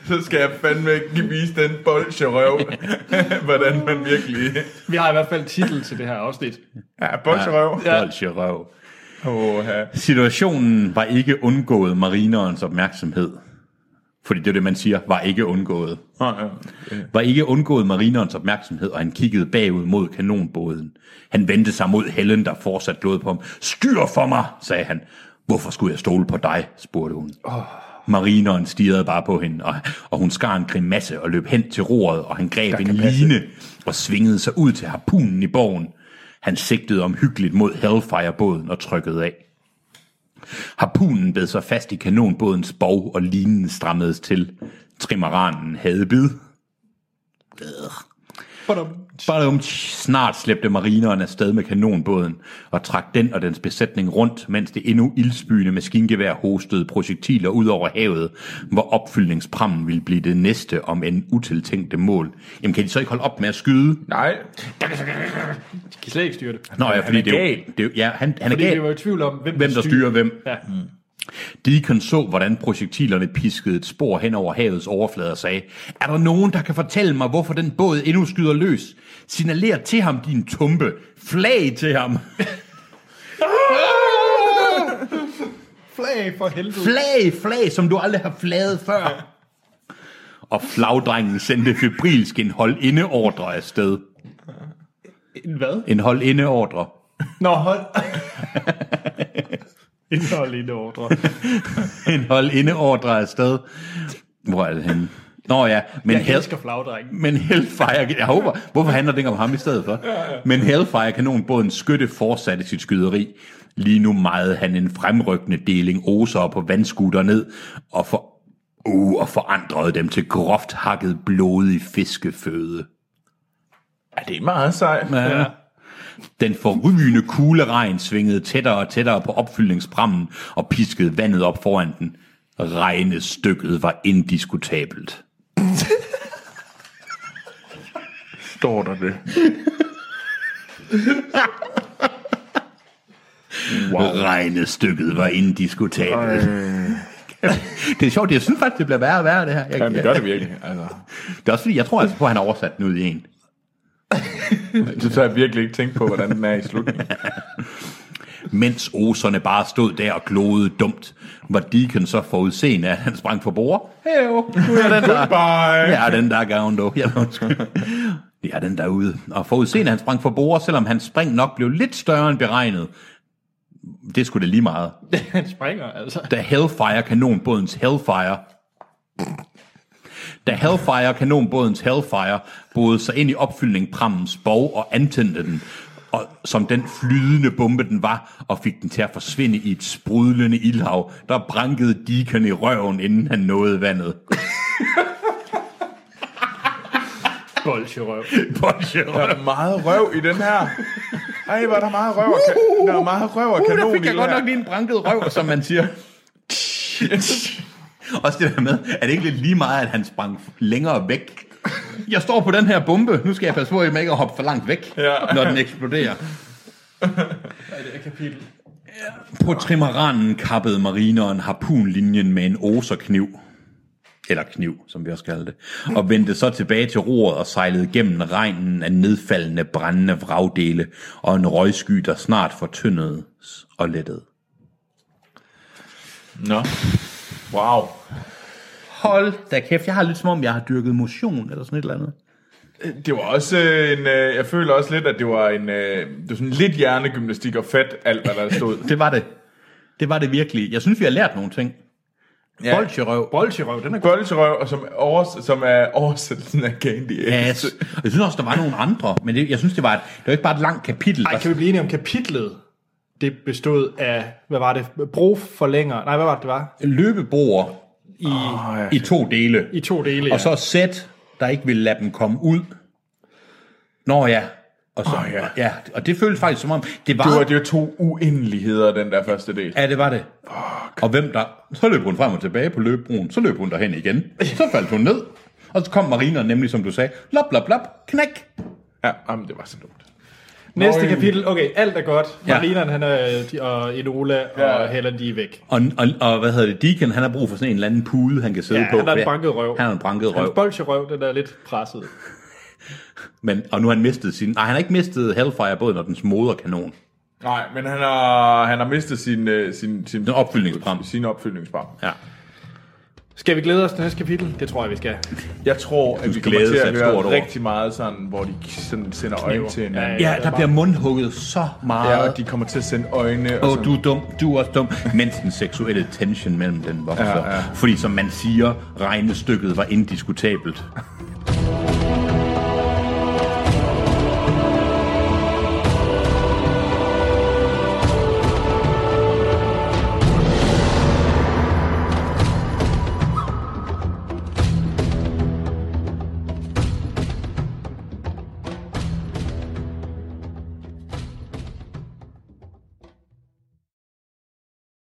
så skal jeg fandme vise den bolsjerøv, hvordan man virkelig... Vi har i hvert fald titel til det her afsnit. Ja, bolsjerøv. Ja. Bolsjerøv. Åh, ja. Situationen var ikke undgået marinerens opmærksomhed. Fordi det er det, man siger, var ikke undgået. Var ikke undgået marinerens opmærksomhed, og han kiggede bagud mod kanonbåden. Han vendte sig mod Helen, der fortsat glod på ham. Styr for mig, sagde han. Hvorfor skulle jeg stole på dig, spurgte hun. Oh. Marineren stirrede bare på hende, og, og hun skar en grimasse og løb hen til roret, og han greb en line og svingede sig ud til harpunen i borgen. Han sigtede omhyggeligt mod Hellfire-båden og trykkede af. Harpunen bed sig fast i kanonbådens bog, og linen strammedes til. Trimaranen havde bid. Badum. Snart slæbte marineren afsted med kanonbåden og trak den og dens besætning rundt, mens det endnu ildspyende maskingevær hostede projektiler ud over havet, hvor opfyldningsprammen ville blive det næste om en utiltænkte mål. Jamen kan de så ikke holde op med at skyde? Nej, De kan slet ikke styre det. Nå ja, fordi er det er jo, gal. det er jo, ja, han, han er Fordi vi gal. var i tvivl om, hvem, Hvem der styrer hvem. Ja. Deacon så, hvordan projektilerne piskede et spor hen over havets overflade og sagde, er der nogen, der kan fortælle mig, hvorfor den båd endnu skyder løs? Signaler til ham, din tumpe. Flag til ham. Flag for helvede. Flag, flag, som du aldrig har flaget før. Og flagdrengen sendte febrilsk en hold indeordre afsted. En hvad? En hold indeordre. Nå, hold. Indhold i det ordre. En hold indeordre afsted. Hvor er det henne? Nå ja, men Jeg elsker flagdrengen. Men Hellfire, jeg håber, hvorfor handler det ikke om ham i stedet for? Men Hellfire kanonbåden skytte fortsatte sit skyderi. Lige nu majede han en fremrykkende deling oser på vandskuter ned og, for, uh, og forandrede dem til groft hakket blodig fiskeføde. ja, det er meget sejt. Ja. Den forrygende kugleregn svingede tættere og tættere på opfyldningsprammen og piskede vandet op foran den. Regnestykket var indiskutabelt. Står der det? Wow. Regnestykket var indiskutabelt. det er sjovt, jeg synes faktisk, det bliver værre og værre, det her. Jeg, Jamen, det gør det virkelig. Altså. det er også fordi, jeg tror altså på, at han har oversat den ud i en. Det tør jeg virkelig ikke tænke på, hvordan den er i slutningen. Mens oserne bare stod der og glodede dumt, var Deacon så forudseende, at han sprang for bord. Heyo, nu er den der. Goodbye. Ja, den der gavn, dog. Ja, undskyld. Ja, den derude. Og forudseende, han sprang for bord, selvom hans spring nok blev lidt større end beregnet. Det skulle det lige meget. Han springer, altså. Da Hellfire kanonbådens Hellfire da Hellfire kanonbådens Hellfire boede sig ind i opfyldning prammens bog og antændte den, og som den flydende bombe den var, og fik den til at forsvinde i et sprudlende ildhav, der brankede Deacon i røven, inden han nåede vandet. Bolsjerøv. Der er meget røv i den her. Ej, hvor er der meget røv og, ka- der er meget røv og Uh, kanon der fik jeg det godt her. nok lige en branket røv, som man siger. Også det der med, er det ikke lidt lige meget, at han sprang længere væk? Jeg står på den her bombe, nu skal jeg passe på, at jeg ikke at hoppe for langt væk, Ja. når den eksploderer. Er det kapitel? På trimaranen kappede marineren harpunlinjen med en oserkniv, eller kniv, som vi også kalder det, og vendte så tilbage til roret og sejlede gennem regnen af nedfaldende, brændende vragdele og en røgsky, der snart fortyndedes og lettede. Nå. Wow. Hold da kæft, jeg har lidt som om, jeg har dyrket motion eller sådan et eller andet. Det var også øh, en... Øh, jeg føler også lidt, at det var en... Øh, det var sådan lidt hjernegymnastik og fat, alt hvad der stod. Det var det. Det var det virkelig. Jeg synes, vi har lært nogle ting. Ja. Bolsjerøv. Bolsjerøv, den er god. Bolsjerøv, og som, overs, som er oversættelsen af Candy Yes. Jeg synes også, der var nogle andre, men det, jeg synes, det var, et, det var ikke bare et langt kapitel. Ej, der- kan vi blive enige om kapitlet? Det bestod af, hvad var det? Broforlænger. Nej, hvad var det, det var? løbebroer I, Oh, ja. i to dele. i to dele, ja. Og så sæt, der ikke ville lade dem komme ud. Nå ja, Og, så, Åh, ja. ja. og det føltes faktisk som om, det var... Det var, det var to uendeligheder, den der første del. Ja, det var det. Og hvem der... Så løb hun frem og tilbage på løbebroen, så løb hun derhen igen. Så faldt hun ned, og så kom Marina nemlig, som du sagde, lap, lap, lap, knæk. Ja, jamen, det var så dumt. Næste Nøj. kapitel. Okay, alt er godt. Ja. Marinan, han er, de, og Enola Ja. og Helen, de er væk. Og, og, og, hvad hedder det, Deacon, han har brug for sådan en eller anden pude, han kan sidde Ja, på. han har en branket røv. Han har en branket Hans røv. bolcherøv, den er lidt presset. Men, og nu har han mistet sin... Nej, han har ikke mistet Hellfire-båden og dens moderkanon. Nej, men han har, han har mistet sin, øh, sin, sin, Den opfyldningspram. sin opfyldningspram. Ja. Skal vi glæde os til næste kapitel? Det tror jeg, vi skal. Jeg tror, at vi kommer til at høre rigtig meget sådan, hvor de sådan sender øjne til hinanden. Ja, der bliver mundhugget så meget. Ja, og de kommer til at sende øjne. Og Åh, sådan, du er dum, du er også dum. Mens den seksuelle tension mellem den vokser. Ja, ja. Fordi som man siger, regnestykket var indiskutabelt.